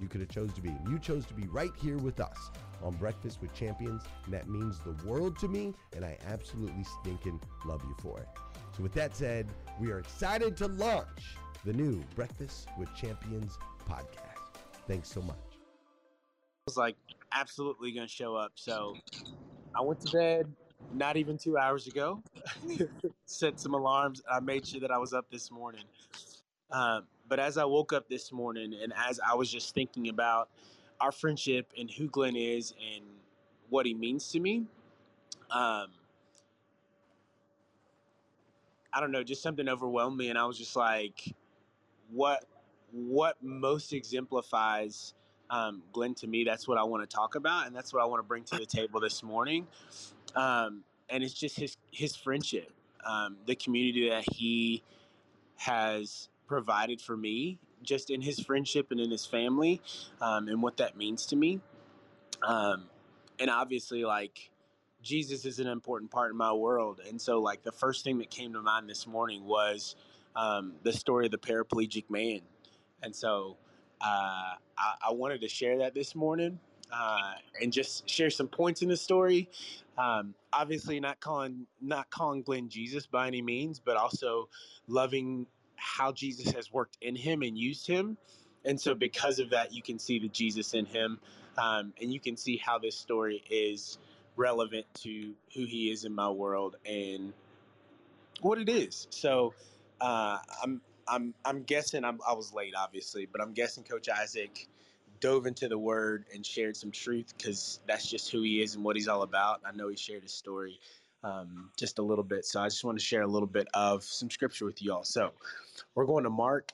you could have chose to be. You chose to be right here with us on Breakfast with Champions, and that means the world to me, and I absolutely stinking love you for it. So with that said, we are excited to launch the new Breakfast with Champions podcast. Thanks so much. I was like absolutely going to show up. So I went to bed not even two hours ago, set some alarms. I made sure that I was up this morning. Um, but as I woke up this morning and as I was just thinking about our friendship and who Glenn is and what he means to me, um, I don't know, just something overwhelmed me, and I was just like, what what most exemplifies um, Glenn to me? That's what I want to talk about, and that's what I want to bring to the table this morning. Um, and it's just his his friendship, um, the community that he has provided for me, just in his friendship and in his family, um, and what that means to me. Um, and obviously, like Jesus is an important part in my world, and so like the first thing that came to mind this morning was um, the story of the paraplegic man, and so uh, I, I wanted to share that this morning uh, and just share some points in the story. Um, obviously, not calling not calling Glenn Jesus by any means, but also loving how Jesus has worked in him and used him, And so, because of that, you can see the Jesus in him, um, and you can see how this story is relevant to who he is in my world and what it is. So, uh, I'm I'm I'm guessing I'm, I was late, obviously, but I'm guessing Coach Isaac dove into the Word and shared some truth because that's just who he is and what he's all about. I know he shared his story um, just a little bit, so I just want to share a little bit of some scripture with you all. So, we're going to Mark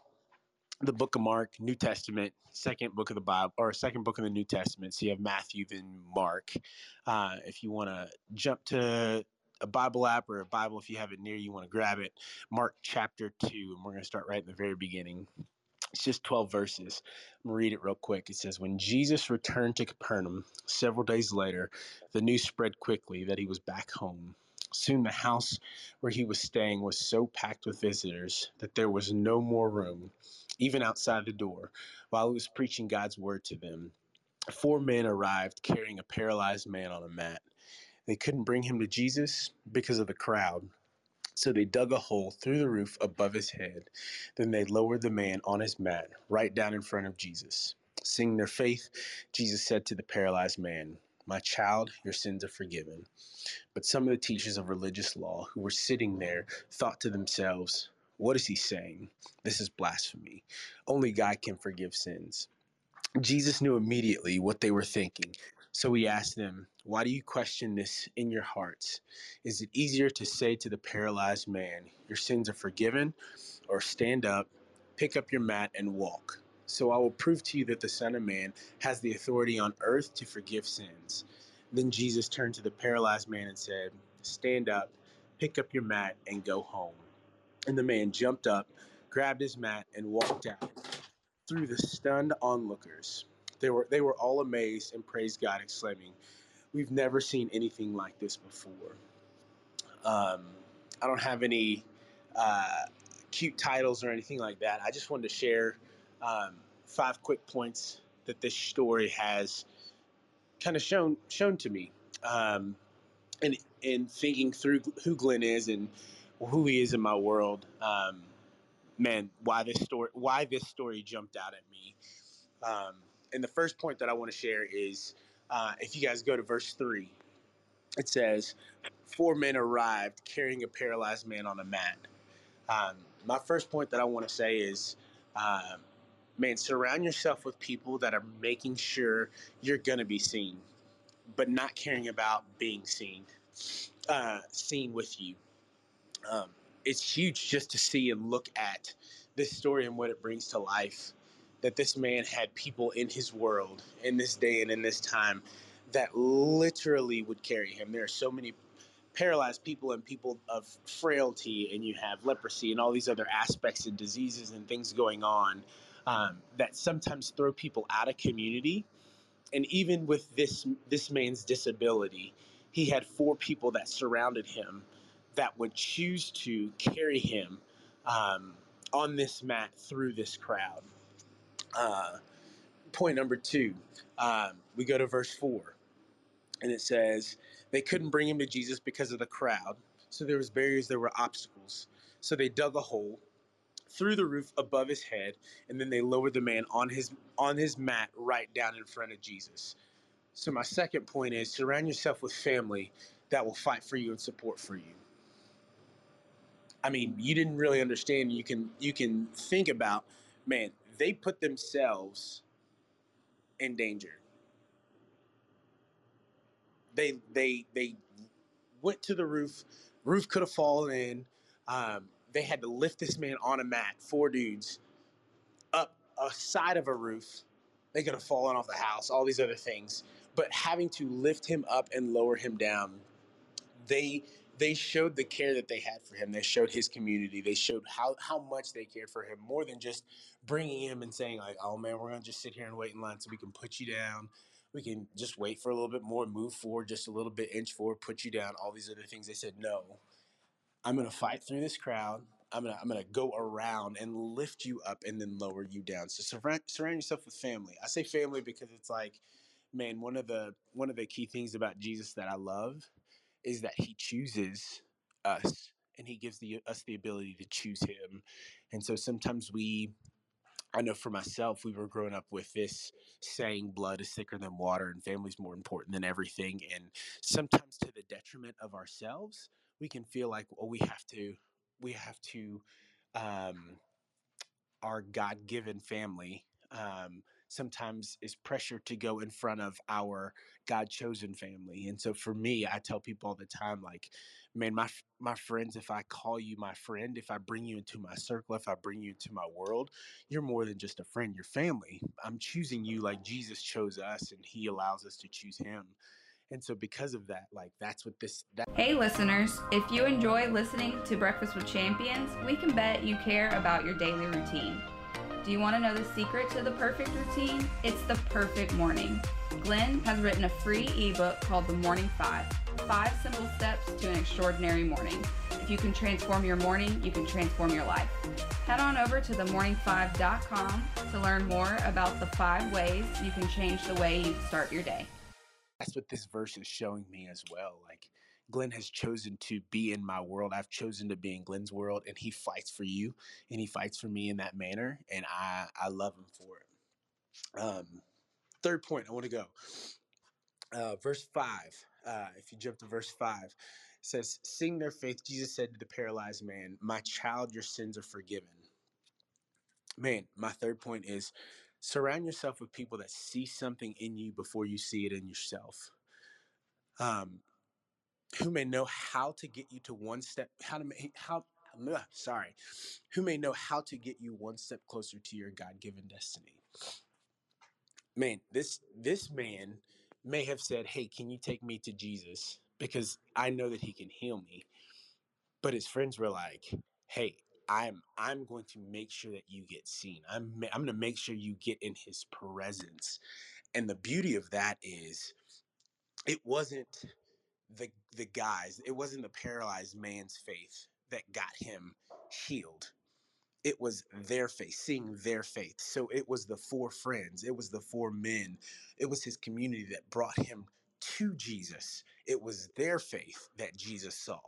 the book of Mark, New Testament, second book of the Bible, or second book of the New Testament. So you have Matthew, then Mark. Uh, if you want to jump to a Bible app or a Bible, if you have it near you, you want to grab it. Mark chapter 2, and we're going to start right in the very beginning. It's just 12 verses. I'm read it real quick. It says, When Jesus returned to Capernaum several days later, the news spread quickly that he was back home. Soon the house where he was staying was so packed with visitors that there was no more room even outside the door, while he was preaching God's word to them. Four men arrived carrying a paralyzed man on a mat. They couldn't bring him to Jesus because of the crowd. So they dug a hole through the roof above his head. Then they lowered the man on his mat right down in front of Jesus. Seeing their faith, Jesus said to the paralyzed man, My child, your sins are forgiven. But some of the teachers of religious law who were sitting there thought to themselves, what is he saying? This is blasphemy. Only God can forgive sins. Jesus knew immediately what they were thinking. So we asked them, Why do you question this in your hearts? Is it easier to say to the paralyzed man, Your sins are forgiven, or stand up, pick up your mat, and walk? So I will prove to you that the Son of Man has the authority on earth to forgive sins. Then Jesus turned to the paralyzed man and said, Stand up, pick up your mat, and go home. And the man jumped up, grabbed his mat, and walked out. Through the stunned onlookers, they were they were all amazed and praised God, exclaiming, "We've never seen anything like this before." Um, I don't have any uh, cute titles or anything like that. I just wanted to share um, five quick points that this story has kind of shown shown to me, um, and in thinking through who Glenn is and who he is in my world. Um, man, why this story? Why this story jumped out at me? Um, and the first point that I want to share is, uh, if you guys go to verse three, it says, four men arrived carrying a paralyzed man on a mat. Um, my first point that I want to say is, uh, man, surround yourself with people that are making sure you're going to be seen, but not caring about being seen, uh, seen with you. Um, it's huge just to see and look at this story and what it brings to life. That this man had people in his world in this day and in this time that literally would carry him. There are so many paralyzed people and people of frailty, and you have leprosy and all these other aspects and diseases and things going on um, that sometimes throw people out of community. And even with this this man's disability, he had four people that surrounded him that would choose to carry him um, on this mat through this crowd. Uh, point number two, um, we go to verse four, and it says they couldn't bring him to Jesus because of the crowd. So there was barriers, there were obstacles. So they dug a hole through the roof above his head, and then they lowered the man on his on his mat right down in front of Jesus. So my second point is surround yourself with family that will fight for you and support for you. I mean, you didn't really understand. You can you can think about, man, they put themselves in danger. They they they went to the roof. Roof could have fallen in. Um, they had to lift this man on a mat, four dudes, up a side of a roof. They could have fallen off the house, all these other things. But having to lift him up and lower him down, they they showed the care that they had for him. They showed his community. They showed how how much they cared for him, more than just bringing him and saying like, "Oh man, we're gonna just sit here and wait in line so we can put you down. We can just wait for a little bit more, move forward just a little bit, inch forward, put you down. All these other things." They said, "No, I'm gonna fight through this crowd. I'm gonna I'm gonna go around and lift you up and then lower you down. So surround surround yourself with family. I say family because it's like, man, one of the one of the key things about Jesus that I love is that he chooses us and he gives the, us the ability to choose him. And so sometimes we I know for myself, we were growing up with this saying, blood is thicker than water and family's more important than everything. And sometimes to the detriment of ourselves, we can feel like, well, we have to, we have to, um, our God given family um, sometimes is pressure to go in front of our God chosen family. And so for me, I tell people all the time, like, man, my my friends, if I call you my friend, if I bring you into my circle, if I bring you into my world, you're more than just a friend. You're family. I'm choosing you like Jesus chose us, and He allows us to choose Him. And so, because of that, like that's what this. That- hey, listeners! If you enjoy listening to Breakfast with Champions, we can bet you care about your daily routine. Do you want to know the secret to the perfect routine? It's the perfect morning. Glenn has written a free ebook called The Morning Five Five Simple Steps to an Extraordinary Morning. If you can transform your morning, you can transform your life. Head on over to themorning5.com to learn more about the five ways you can change the way you start your day. That's what this verse is showing me as well. Like, Glenn has chosen to be in my world. I've chosen to be in Glenn's world, and he fights for you, and he fights for me in that manner, and I I love him for it. Um, third point, I want to go. Uh, verse five. Uh, if you jump to verse five, says, "Sing their faith." Jesus said to the paralyzed man, "My child, your sins are forgiven." Man, my third point is surround yourself with people that see something in you before you see it in yourself. Um, who may know how to get you to one step how to make how sorry who may know how to get you one step closer to your god-given destiny. Man this this man may have said hey can you take me to jesus? Because i know that he can heal me. But his friends were like hey i'm i'm going to make sure that you get seen. I'm i'm going to make sure you get in his presence. And the beauty of that is it wasn't the the guys it wasn't the paralyzed man's faith that got him healed. It was their faith seeing their faith. So it was the four friends it was the four men it was his community that brought him to jesus. It was their faith that jesus saw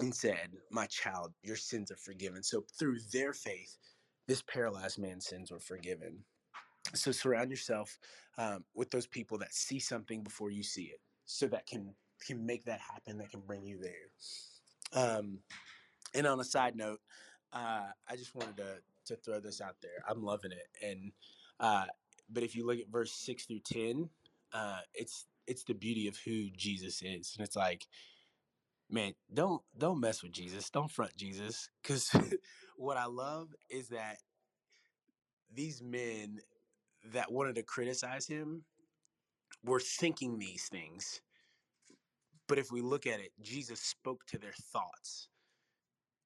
and said my child your sins are forgiven. So through their faith this paralyzed man's sins were forgiven. So surround yourself um, with those people that see something before you see it so that can can make that happen that can bring you there. Um, and on a side note uh, i just wanted to to throw this out there. I'm loving it. And uh, but if you look at verse 6 through 10 uh, it's it's the beauty of who jesus is. And it's like man don't don't mess with jesus. Don't front jesus. Because what i love is that these men that wanted to criticize him were thinking these things. But if we look at it, Jesus spoke to their thoughts.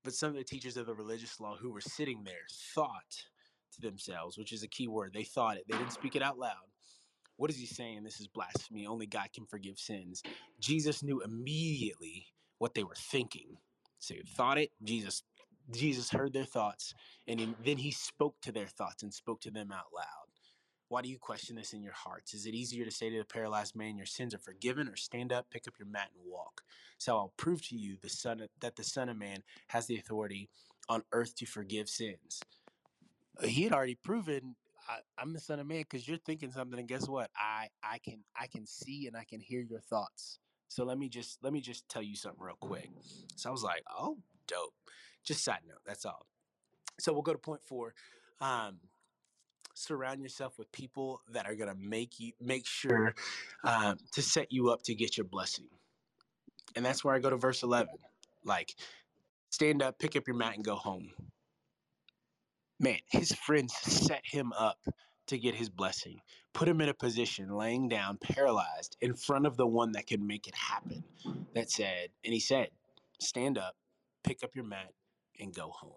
But some of the teachers of the religious law who were sitting there thought to themselves, which is a key word. They thought it, they didn't speak it out loud. What is he saying? This is blasphemy. Only God can forgive sins. Jesus knew immediately what they were thinking. So thought it, Jesus Jesus heard their thoughts, and he, then he spoke to their thoughts and spoke to them out loud. Why do you question this in your hearts? Is it easier to say to the paralyzed man, Your sins are forgiven, or stand up, pick up your mat, and walk? So I'll prove to you the son of, that the Son of Man has the authority on earth to forgive sins. Uh, He had already proven I, I'm the Son of Man because you're thinking something, and guess what? I I can I can see and I can hear your thoughts. So let me just let me just tell you something real quick. So I was like, oh, dope. Just side note, that's all. So we'll go to point four. Um, surround yourself with people that are going to make you make sure um, to set you up to get your blessing. And that's where i go to verse 11 like stand up pick up your mat and go home. Man his friends set him up to get his blessing put him in a position laying down paralyzed in front of the one that could make it happen that said and he said stand up pick up your mat and go home.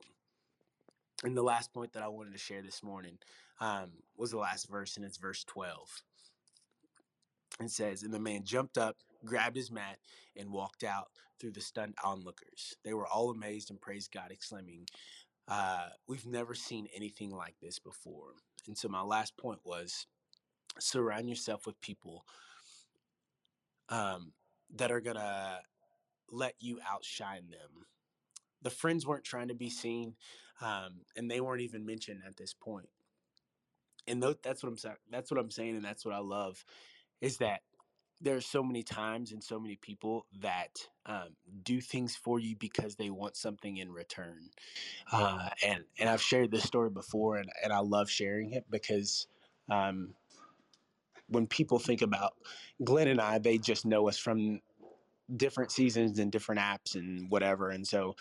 And the last point that I wanted to share this morning um, was the last verse, and it's verse 12. It says, And the man jumped up, grabbed his mat, and walked out through the stunned onlookers. They were all amazed and praised God, exclaiming, uh, We've never seen anything like this before. And so, my last point was surround yourself with people um, that are going to let you outshine them. the friends weren't trying to be seen, um, and they weren't even mentioned at this point. And th- that's what I'm saying. That's what I'm saying, and that's what I love is that there are so many times and so many people that um, do things for you because they want something in return. Uh, and and I've shared this story before, and, and I love sharing it because um, when people think about Glenn and I, they just know us from different seasons and different apps and whatever. And so,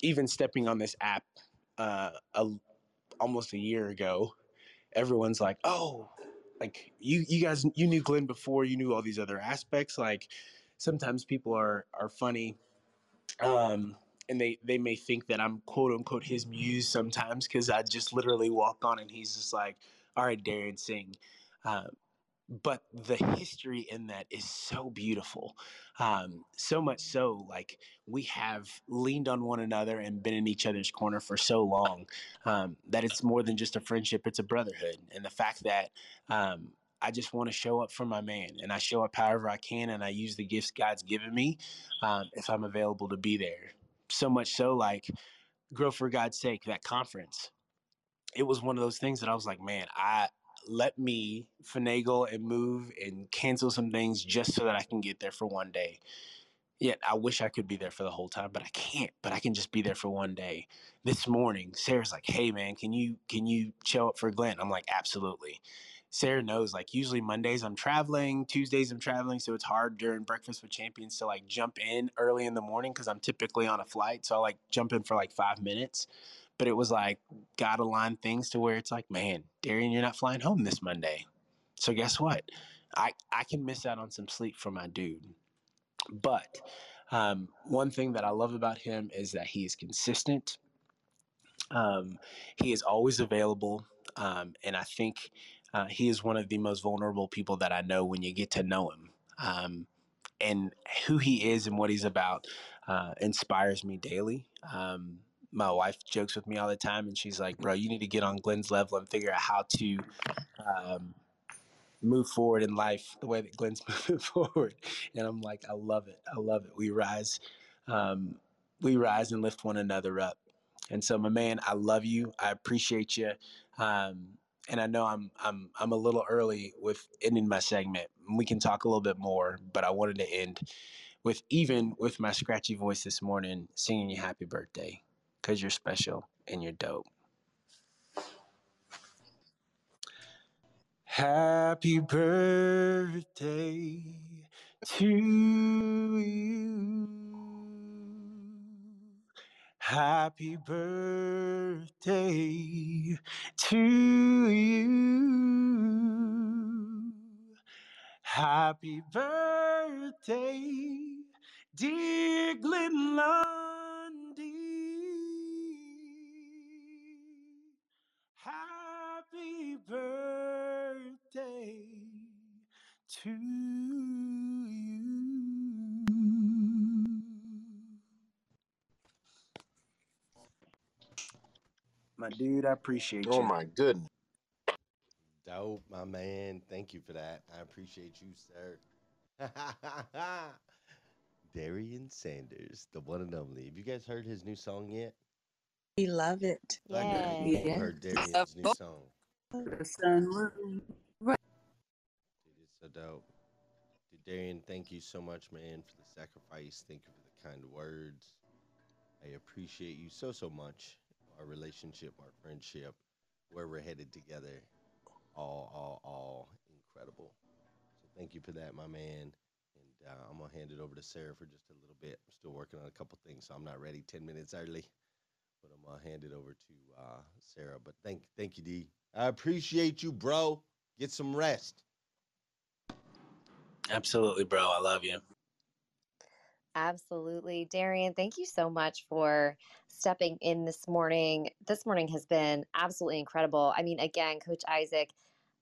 even stepping on this app uh, a, almost a year ago, everyone's like, "Oh, like you you guys you knew Glenn before, you knew all these other aspects." Like sometimes people are are funny. Um, and they, they may think that I'm quote unquote his muse sometimes because I just literally walk on and he's just like, all right, Darian, sing. Uh, but the history in that is so beautiful um, so much so like we have leaned on one another and been in each other's corner for so long um, that it's more than just a friendship it's a brotherhood and the fact that um, i just want to show up for my man and i show up however i can and i use the gifts god's given me um, if i'm available to be there. So much so like grow for god's sake that conference. It was one of those things that i was like man i let me finagle and move and cancel some things just so that I can get there for one day. Yet I wish I could be there for the whole time, but I can't. But I can just be there for one day. This morning, Sarah's like, "Hey man, can you can you show up for Glenn?" I'm like, "Absolutely." Sarah knows like usually Mondays I'm traveling, Tuesdays I'm traveling, so it's hard during breakfast with champions to like jump in early in the morning because I'm typically on a flight. So I like jump in for like five minutes but it was like God aligned things to where it's like, man, Darian, you're not flying home this Monday. So guess what? I, I can miss out on some sleep for my dude. But um, one thing that I love about him is that he is consistent. Um, he is always available. Um, and I think uh, he is one of the most vulnerable people that I know when you get to know him. Um, and who he is and what he's about uh, inspires me daily. Um, my wife jokes with me all the time, and she's like, "Bro, you need to get on Glenn's level and figure out how to um, move forward in life the way that Glenn's moving forward." And I'm like, "I love it. I love it. We rise, um, we rise and lift one another up." And so, my man, I love you. I appreciate you. Um, and I know I'm I'm I'm a little early with ending my segment. We can talk a little bit more, but I wanted to end with even with my scratchy voice this morning, singing you happy birthday because you're special and you're dope. Happy birthday to you. Happy birthday to you. Happy birthday, dear Glenn Lundy. To you. My dude, I appreciate Oh you. Oh my goodness. Dope, my man. Thank you for that. I appreciate you, sir. Darian Sanders, the one and only. Have you guys heard his new song yet? We love it. I know Yeah. you Yeah. heard Darian's new song. The sun will- Dude, it's so dope. Darian, thank you so much, man, for the sacrifice. Thank you for the kind words. I appreciate you so, so much. Our relationship, our friendship, where we're headed together. All, all, all incredible. So thank you for that, my man. And uh, I'm going to hand it over to Sarah for just a little bit. I'm still working on a couple things, so I'm not ready 10 minutes early. But I'm going to hand it over to uh, Sarah. But thank, thank you, D. I appreciate you, bro. Get some rest. Absolutely, bro. I love you. Absolutely. Darian, thank you so much for stepping in this morning. This morning has been absolutely incredible. I mean, again, Coach Isaac,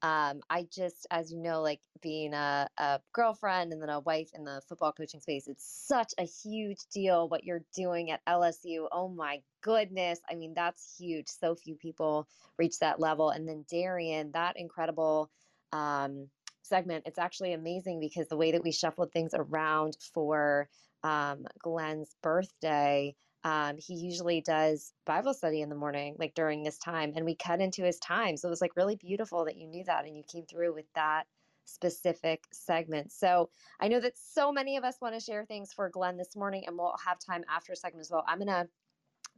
um, I just, as you know, like being a, a girlfriend and then a wife in the football coaching space, it's such a huge deal what you're doing at LSU. Oh my goodness. I mean, that's huge. So few people reach that level. And then Darian, that incredible um, segment, it's actually amazing because the way that we shuffled things around for um, Glenn's birthday, um, he usually does Bible study in the morning, like during this time, and we cut into his time. So it was like really beautiful that you knew that and you came through with that specific segment. So I know that so many of us want to share things for Glenn this morning, and we'll have time after a segment as well. I'm gonna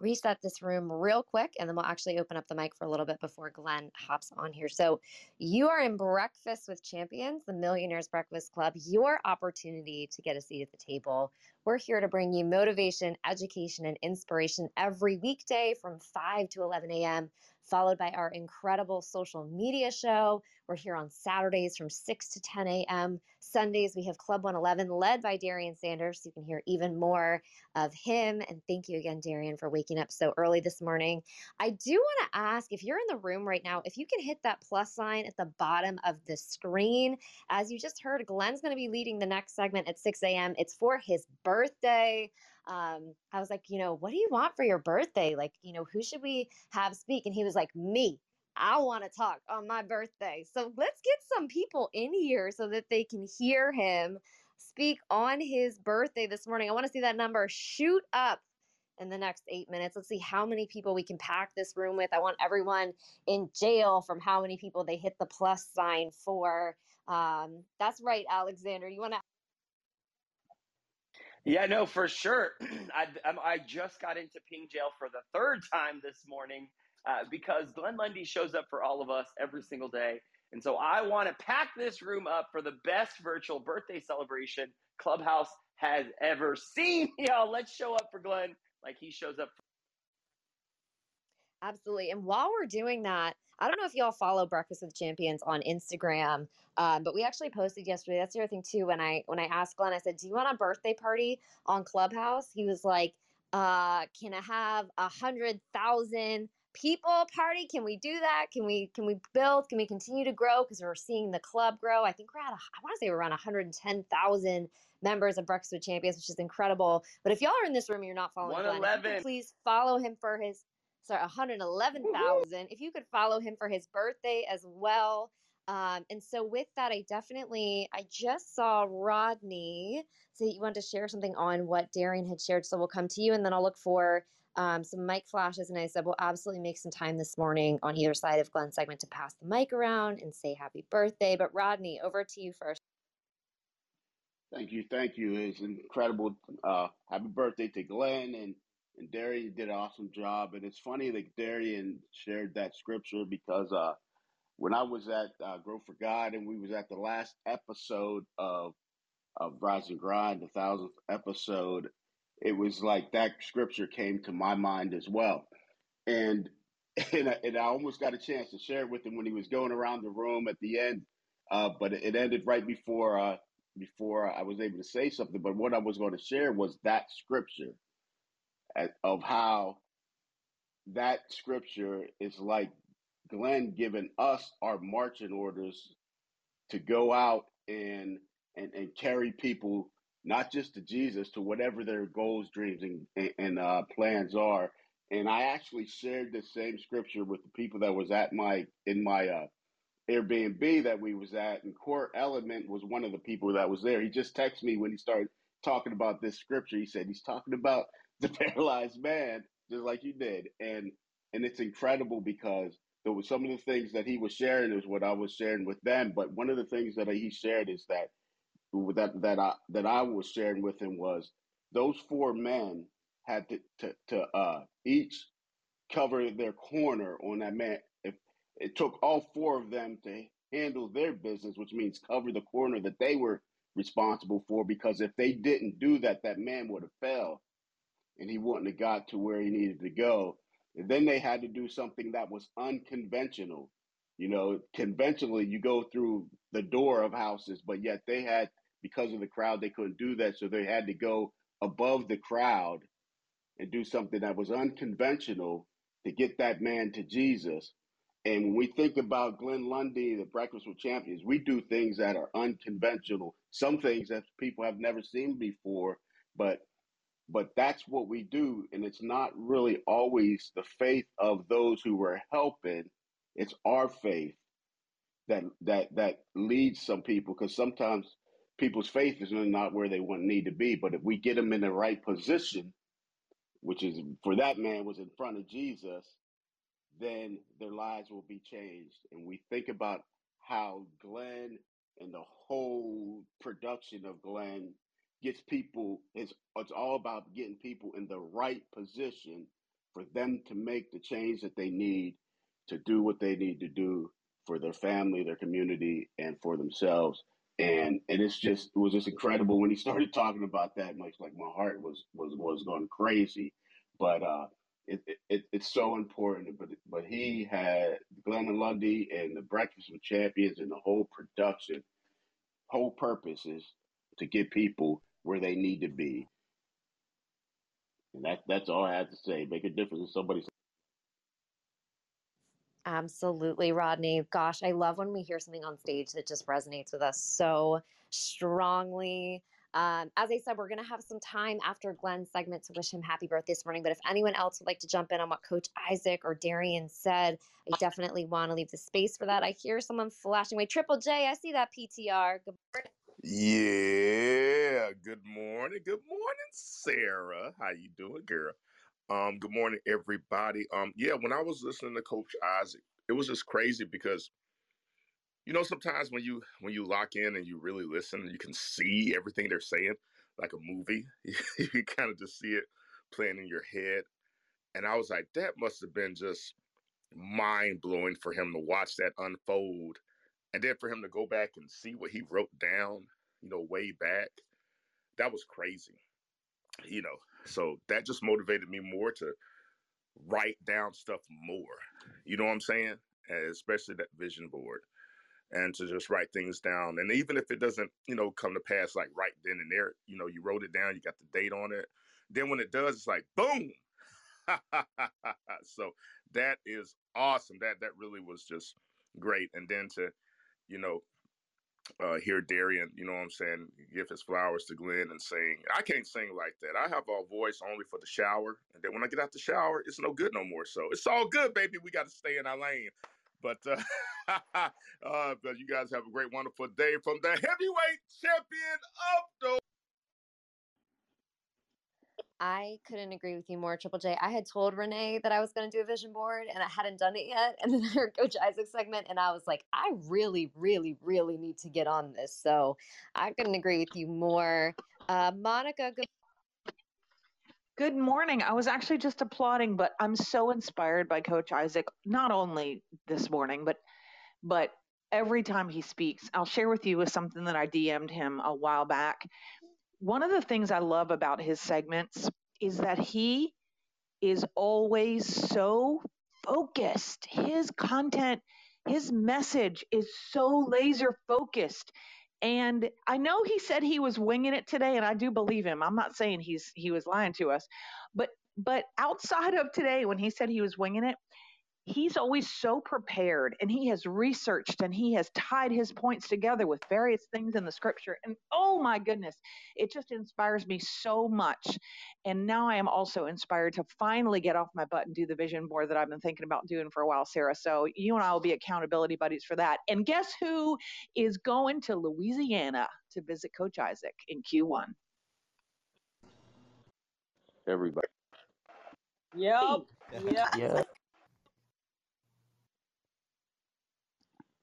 reset this room real quick and then we'll actually open up the mic for a little bit before Glenn hops on here. So, you are in Breakfast with Champions, the Millionaires Breakfast Club, your opportunity to get a seat at the table. We're here to bring you motivation, education, and inspiration every weekday from 5 to 11 a.m followed by our incredible social media show. We're here on Saturdays from 6 to 10 a.m. Sundays, we have Club 111 led by Darian Sanders. You can hear even more of him. And thank you again, Darian, for waking up so early this morning. I do want to ask if you're in the room right now, if you can hit that plus sign at the bottom of the screen. As you just heard, Glenn's going to be leading the next segment at 6 a.m. It's for his birthday um, I was like, you know, what do you want for your birthday? Like, you know, who should we have speak? And he was like, me. I want to talk on my birthday. So let's get some people in here so that they can hear him speak on his birthday this morning. I want to see that number shoot up in the next eight minutes. Let's see how many people we can pack this room with. I want everyone in jail from how many people they hit the plus sign for. Um, that's right, Alexander. You want to yeah, no, for sure. I, I just got into ping jail for the third time this morning uh, because Glenn Lundy shows up for all of us every single day. And so I want to pack this room up for the best virtual birthday celebration Clubhouse has ever seen. Y'all, let's show up for Glenn like he shows up. For- Absolutely. And while we're doing that, I don't know if y'all follow Breakfast with Champions on Instagram, um, but we actually posted yesterday. That's the other thing too. When I when I asked Glenn, I said, "Do you want a birthday party on Clubhouse?" He was like, uh, "Can I have a hundred thousand people party? Can we do that? Can we can we build? Can we continue to grow? Because we're seeing the club grow. I think we're at a, I want to say we're around one hundred ten thousand members of Breakfast with Champions, which is incredible. But if y'all are in this room and you're not following Glenn, please follow him for his sorry, 111,000. If you could follow him for his birthday as well. Um, and so with that, I definitely, I just saw Rodney say you wanted to share something on what Darian had shared. So we'll come to you and then I'll look for um, some mic flashes. And I said, we'll absolutely make some time this morning on either side of Glenn's segment to pass the mic around and say happy birthday. But Rodney, over to you first. Thank you. Thank you. It's incredible. Uh, happy birthday to Glenn and and Darian did an awesome job. And it's funny that Darian shared that scripture because uh, when I was at uh, Grow for God and we was at the last episode of of Rise and Grind, the thousandth episode, it was like that scripture came to my mind as well. And and I, and I almost got a chance to share it with him when he was going around the room at the end, uh, but it ended right before uh, before I was able to say something. But what I was going to share was that scripture of how that scripture is like Glenn giving us our marching orders to go out and and, and carry people not just to Jesus to whatever their goals, dreams, and and uh, plans are. And I actually shared the same scripture with the people that was at my in my uh, Airbnb that we was at, and Core Element was one of the people that was there. He just texted me when he started talking about this scripture. He said he's talking about the paralyzed man, just like you did. And and it's incredible because there was some of the things that he was sharing is what I was sharing with them. But one of the things that he shared is that that that I that I was sharing with him was those four men had to to, to uh, each cover their corner on that man. If it took all four of them to handle their business, which means cover the corner that they were responsible for, because if they didn't do that, that man would have fell and he wouldn't have got to where he needed to go. And then they had to do something that was unconventional. You know, conventionally, you go through the door of houses, but yet they had, because of the crowd, they couldn't do that. So they had to go above the crowd and do something that was unconventional to get that man to Jesus. And when we think about Glenn Lundy, the Breakfast with Champions, we do things that are unconventional, some things that people have never seen before, but but that's what we do and it's not really always the faith of those who were helping it's our faith that that that leads some people because sometimes people's faith is not where they want need to be but if we get them in the right position which is for that man was in front of Jesus, then their lives will be changed. And we think about how Glenn and the whole production of Glenn gets people it's it's all about getting people in the right position for them to make the change that they need to do what they need to do for their family, their community, and for themselves. And and it's just it was just incredible when he started talking about that. Much like my heart was was was going crazy, but uh, it, it it's so important. But but he had Glenn Lundy and the Breakfast with Champions and the whole production. Whole purpose is to get people where they need to be, and that that's all I have to say. Make a difference in somebody's Absolutely, Rodney. Gosh, I love when we hear something on stage that just resonates with us so strongly. Um, as I said, we're going to have some time after Glenn's segment to wish him happy birthday this morning. But if anyone else would like to jump in on what Coach Isaac or Darian said, I definitely want to leave the space for that. I hear someone flashing away. Triple J, I see that PTR. Good morning. Yeah. Good morning. Good morning, Sarah. How you doing, girl? Um, good morning, everybody. Um, yeah, when I was listening to Coach Isaac, it was just crazy because you know sometimes when you when you lock in and you really listen, you can see everything they're saying like a movie. you kind of just see it playing in your head. And I was like, that must have been just mind blowing for him to watch that unfold. And then for him to go back and see what he wrote down, you know, way back. That was crazy. You know, so that just motivated me more to write down stuff more. You know what I'm saying? Especially that vision board and to just write things down. And even if it doesn't, you know, come to pass like right then and there, you know, you wrote it down, you got the date on it. Then when it does, it's like boom. so that is awesome. That that really was just great. And then to, you know, uh, hear Darian, you know what I'm saying, give his flowers to Glenn and sing. I can't sing like that. I have a voice only for the shower. And then when I get out the shower, it's no good no more. So it's all good, baby. We got to stay in our lane. But uh, uh, but you guys have a great, wonderful day from the heavyweight champion of the I couldn't agree with you more, Triple J. I had told Renee that I was going to do a vision board and I hadn't done it yet. And then I heard Coach Isaac's segment and I was like, I really, really, really need to get on this. So I couldn't agree with you more. Uh, Monica, good. Good morning. I was actually just applauding, but I'm so inspired by Coach Isaac, not only this morning, but but every time he speaks. I'll share with you with something that I DM'd him a while back one of the things I love about his segments is that he is always so focused. His content, his message is so laser focused. And I know he said he was winging it today, and I do believe him. I'm not saying he's he was lying to us, but but outside of today, when he said he was winging it, he's always so prepared and he has researched and he has tied his points together with various things in the scripture and oh my goodness it just inspires me so much and now i am also inspired to finally get off my butt and do the vision board that i've been thinking about doing for a while sarah so you and i will be accountability buddies for that and guess who is going to louisiana to visit coach isaac in q1 everybody. Yep. Yep. Yeah.